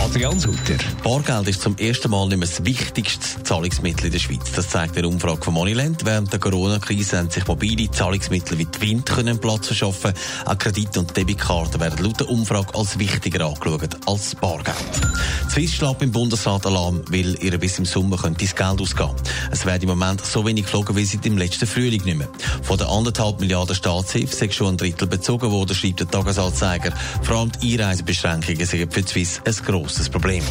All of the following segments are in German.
Adrian Sutter. Bargeld ist zum ersten Mal nicht mehr das wichtigste Zahlungsmittel in der Schweiz. Das zeigt eine Umfrage von Moneyland. Während der Corona-Krise haben sich mobile Zahlungsmittel wie die Wind können Platz verschaffen. Auch Kredite und Debitkarten werden laut der Umfrage als wichtiger angeschaut als Bargeld. Swiss schlägt im Bundesrat Alarm, weil ihr bis im Sommer könnte das Geld ausgehen. Es wird im Moment so wenig geflogen wie seit dem letzten Frühling nicht mehr. Von den anderthalb Milliarden Staatshilfe sind schon ein Drittel bezogen worden, schreibt der Tagesanzeiger. Vor allem die Einreisebeschränkungen sind für die Swiss ein grosses Problem.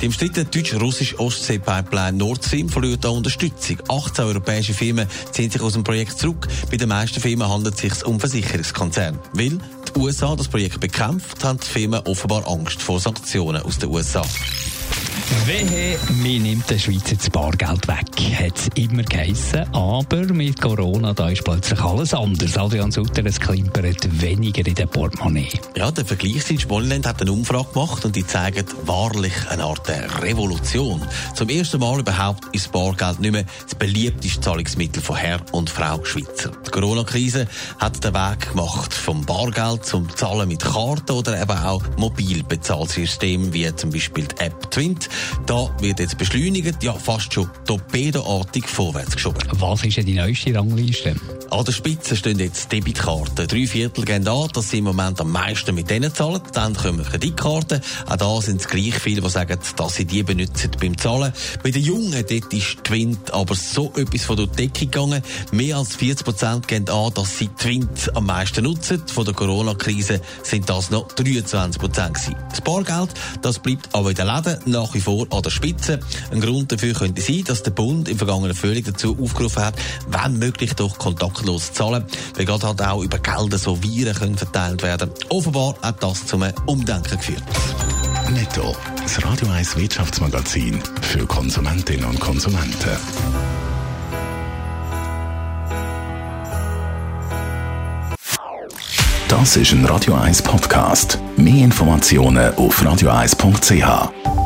Die umstrittene deutsch-russische Ostsee-Pipeline Nord Stream verliert an Unterstützung. 18 europäische Firmen ziehen sich aus dem Projekt zurück. Bei den meisten Firmen handelt es sich um Versicherungskonzerne. Weil die USA das Projekt bekämpft, haben die Firmen offenbar Angst vor Sanktionen aus den USA. Wehe, mir nimmt der Schweiz jetzt Bargeld weg. Hat es immer geheissen. Aber mit Corona da ist plötzlich alles anders. Adrian Sutter, es klimpert weniger in der Portemonnaie. Ja, der Vergleichsdienst Molland hat eine Umfrage gemacht und die zeigen wahrlich eine Art Revolution. Zum ersten Mal überhaupt ist Bargeld nicht mehr das beliebteste Zahlungsmittel von Herr und Frau Schweizer. Die Corona-Krise hat den Weg gemacht vom Bargeld zum Zahlen mit Karten oder eben auch Mobilbezahlsystemen wie zum Beispiel die App Twint. Da wird jetzt beschleunigt, ja fast schon torpedoartig vorwärts geschoben. Was ist denn die neueste Rangliste? An der Spitze stehen jetzt Debitkarten. Drei Viertel gehen an, dass sie im Moment am meisten mit denen zahlen. Dann kommen Kreditkarten. Auch da sind es gleich viele, die sagen, dass sie die benutzen beim Zahlen. Bei den Jungen, dort ist Twint aber so etwas von der Decke gegangen. Mehr als 40 Prozent gehen an, dass sie Twint am meisten nutzen. Von der Corona-Krise sind das noch 23 Prozent gewesen. Das Bargeld, das bleibt aber in den Läden nach wie vor an der Spitze. Ein Grund dafür könnte sein, dass der Bund im vergangenen Frühling dazu aufgerufen hat, wenn möglich doch kontaktlos zu zahlen, weil gerade halt auch über Gelder so Viren können verteilt werden. Offenbar hat das zum Umdenken geführt. Netto. Das Radio 1 Wirtschaftsmagazin für Konsumentinnen und Konsumenten. Das ist ein Radio 1 Podcast. Mehr Informationen auf radio1.ch.